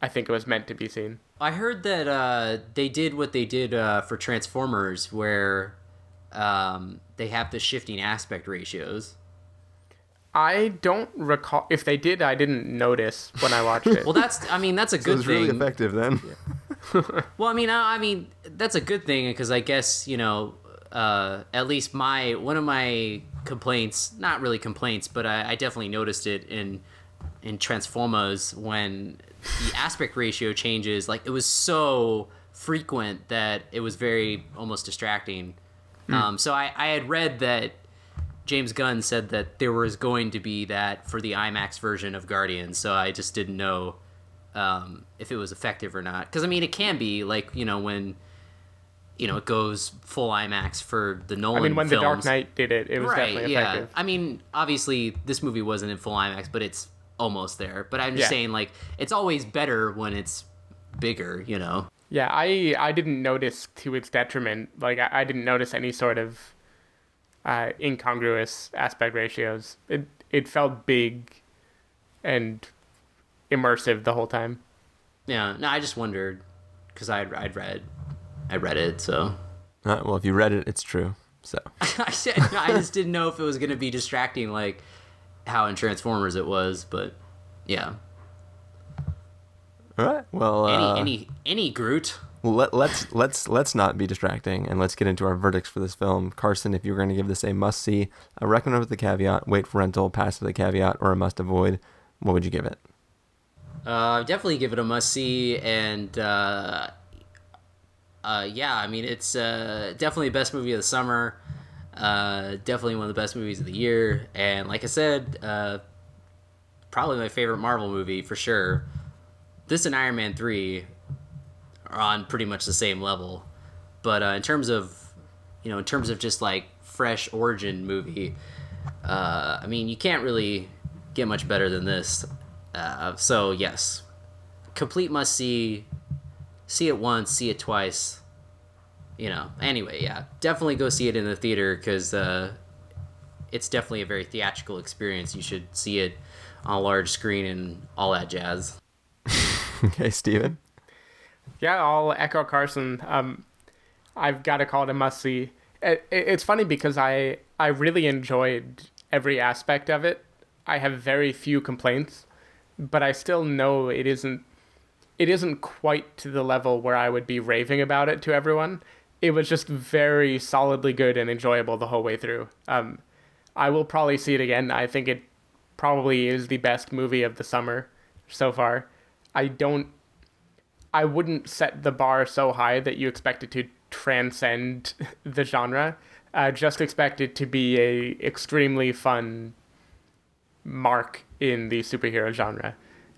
I think it was meant to be seen. I heard that uh, they did what they did uh, for Transformers, where um, they have the shifting aspect ratios. I don't recall if they did. I didn't notice when I watched it. Well, that's I mean that's a So good it's thing. really effective then. Well, I mean, I, I mean, that's a good thing because I guess you know, uh, at least my one of my complaints, not really complaints, but I, I definitely noticed it in in Transformers when the aspect ratio changes. Like it was so frequent that it was very almost distracting. Um, so I, I had read that James Gunn said that there was going to be that for the IMAX version of Guardians. So I just didn't know um, if it was effective or not. Because I mean, it can be like you know when you know it goes full IMAX for the Nolan. I mean, when films. The Dark Knight did it, it was definitely effective. yeah. I mean, obviously this movie wasn't in full IMAX, but it's almost there. But I'm just Yeah. saying, like, it's always better when it's bigger. You know. Yeah, I I didn't notice to its detriment. Like I, I didn't notice any sort of uh, incongruous aspect ratios. It it felt big and immersive the whole time. Yeah. No, I just wondered because I'd I'd read I read it so. Uh, well, if you read it, it's true. So I said I just didn't know if it was gonna be distracting like how in Transformers it was, but yeah. all right. Well, Any uh, any any Groot. Let, let's let's let's not be distracting and let's get into our verdicts for this film. Carson, if you're going to give this a must see, a recommend with the caveat, wait for rental, pass with the caveat, or a must avoid, what would you give it? Uh, definitely give it a must see, and uh, uh, yeah, I mean it's uh, definitely the best movie of the summer. Uh, definitely one of the best movies of the year, and like I said, uh, probably my favorite Marvel movie for sure. This and Iron Man three are on pretty much the same level, but uh, in terms of you know, in terms of just like fresh origin movie, uh, I mean you can't really get much better than this. Uh, so yes, complete must see. See it once, see it twice. You know. Anyway, yeah, definitely go see it in the theater because uh, it's definitely a very theatrical experience. You should see it on a large screen and all that jazz. Okay, Stephen? Yeah, I'll echo Carson. Um, I've got to call it a must see. It, it, it's funny because I I really enjoyed every aspect of it. I have very few complaints, but I still know it isn't it isn't quite to the level where I would be raving about it to everyone. It was just very solidly good and enjoyable the whole way through. Um, I will probably see it again. I think it probably is the best movie of the summer so far. I don't I wouldn't set the bar so high that you expect it to transcend the genre. Uh, just expect it to be a extremely fun mark in the superhero genre.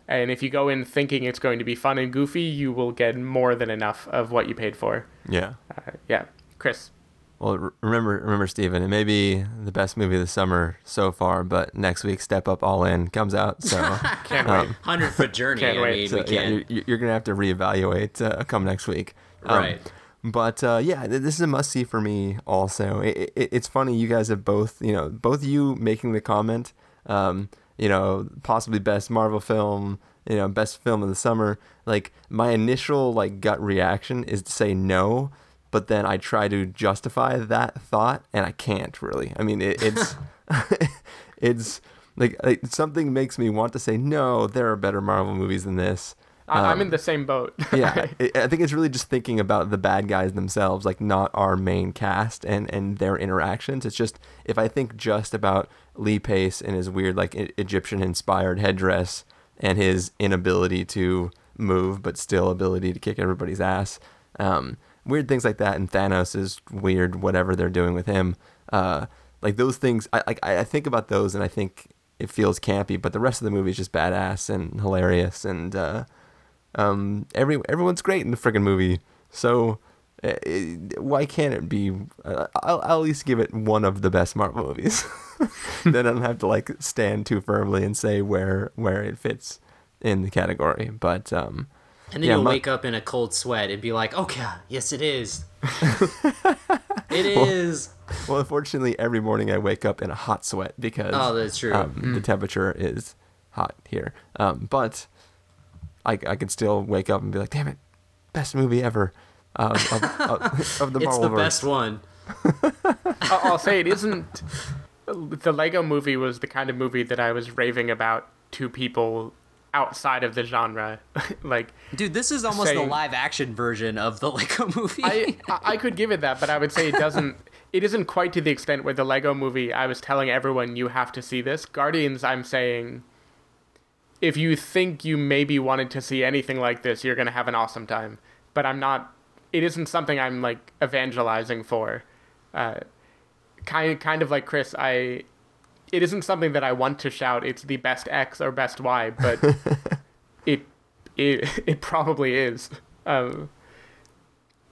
And if you go in thinking it's going to be fun and goofy, you will get more than enough of what you paid for. Yeah. Uh, yeah, Chris. Well, remember, remember, Stephen, it may be the best movie of the summer so far, but next week, Step Up All In comes out, so Can't um, wait. Hundred foot journey. Can't I wait. mean, so, we yeah, can't. you're, you're gonna have to reevaluate uh, come next week. Um, Right. But uh, yeah, th- this is a must see for me. Also, it, it, it's funny you guys have both, you know, both you making the comment, um, you know, possibly best Marvel film, you know, best film of the summer. Like my initial like gut reaction is to say no, but then I try to justify that thought, and I can't really. I mean, it, it's it's like, like something makes me want to say no. There are better Marvel movies than this. I, I'm Um, in the same boat. yeah, I, think it's really just thinking about the bad guys themselves, like not our main cast and and their interactions. It's just if I think just about Lee Pace and his weird like E- Egyptian inspired headdress and his inability to move but still ability to kick everybody's ass, um, weird things like that, and Thanos is weird whatever they're doing with him. Uh, like those things, I like I I think about those and I think it feels campy, but the rest of the movie is just badass and hilarious and. Uh, um, every everyone's great in the friggin' movie. So uh, it, why can't it be? Uh, I'll, I'll at least give it one of the best Marvel movies. then I don't have to like stand too firmly and say where where it fits in the category. But um, And then yeah, you'll my- wake up in a cold sweat and be like, "Okay, yes, it is. it is." well, unfortunately, every morning I wake up in a hot sweat because Oh, that's true. Um, The temperature is hot here. Um, but I I could still wake up and be like, damn it, best movie ever. Um, of, of, of the it's Marvel the best one. I'll, I'll say it isn't. The Lego movie was the kind of movie that I was raving about to people outside of the genre. like, Dude, this is almost the live action version of the Lego movie. I, I I could give it that, but I would say it doesn't. It isn't quite to the extent where the Lego movie. I was telling everyone you have to see this. Guardians. I'm saying, if you think you maybe wanted to see anything like this, you're gonna have an awesome time. But I'm not. It isn't something I'm like evangelizing for. Uh, kind kind of like Chris. I. It isn't something that I want to shout. It's the best X or best Y, but it it it probably is. Um,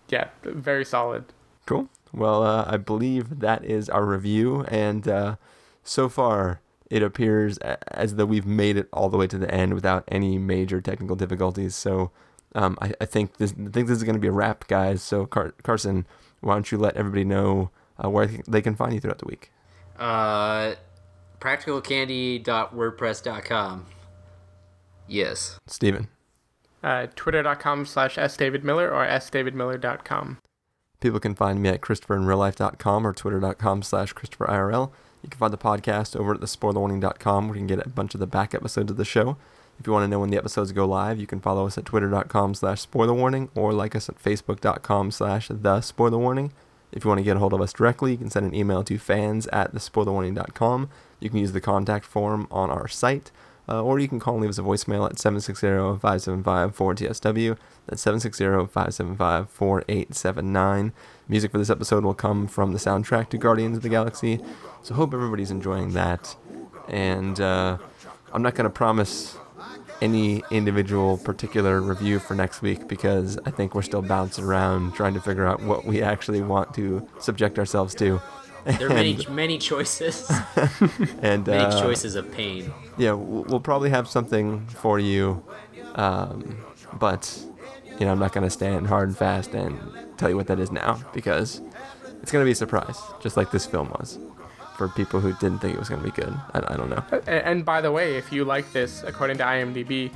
yeah, very solid. Cool. Well, uh, I believe that is our review, and uh, so far it appears as though we've made it all the way to the end without any major technical difficulties. So um, I, I think this I think this is going to be a wrap, guys. So Car- Carson, why don't you let everybody know uh, where they can find you throughout the week? uh, practicalcandy.wordpress.com. Yes. Stephen. Uh, Twitter.com slash sdavidmiller or sdavidmiller.com. People can find me at ChristopherInRealLife.com or Twitter.com slash ChristopherIRL. You can find the podcast over at thespoilerwarning.com where you can get a bunch of the back episodes of the show. If you want to know when the episodes go live, you can follow us at Twitter.com slash SpoilerWarning or like us at Facebook.com slash The. If you want to get a hold of us directly, you can send an email to fans at thespoilerwarning.com. You can use the contact form on our site. Uh, or you can call and leave us a voicemail at 760-575-4TSW. That's 760-575-4879. Music for this episode will come from the soundtrack to Guardians of the Galaxy. So hope everybody's enjoying that. And uh, I'm not going to promise any individual particular review for next week because I think we're still bouncing around trying to figure out what we actually want to subject ourselves to. There are many, many choices. And many uh, choices of pain. yeah, we'll we'll probably have something for you, um, but you know I'm not gonna stand hard and fast and tell you what that is now because it's gonna be a surprise, just like this film was for people who didn't think it was gonna be good. I, I don't know. A- And by the way, if you like this, according to IMDb,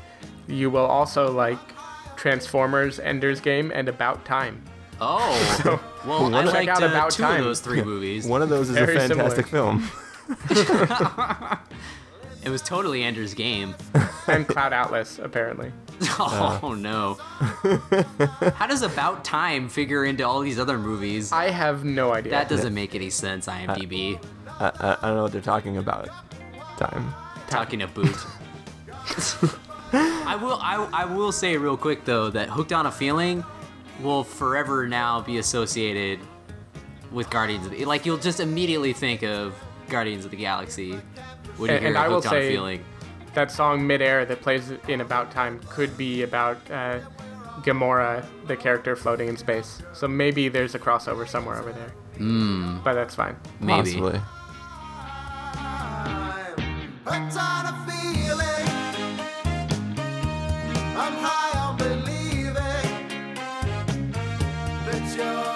you will also like Transformers, Ender's Game, and About Time. Oh, well, I Check liked out uh, About two Time. of those three movies. One of those is Very a fantastic film. It was totally Ender's Game. and Cloud Atlas, apparently. Oh no. How does About Time figure into all these other movies? I have no idea. That doesn't make any sense, IMDb. I, I, I don't know what they're talking about. Time. Talking to boot. I will I, I will say real quick though that Hooked on a Feeling will forever now be associated with Guardians of the like you'll just immediately think of Guardians of the Galaxy when you and, hear and I will say, feeling. That song midair that plays in About Time could be about uh, Gamora, the character floating in space. So maybe there's a crossover somewhere over there. Mm. But that's fine. Maybe. Possibly. I'm high your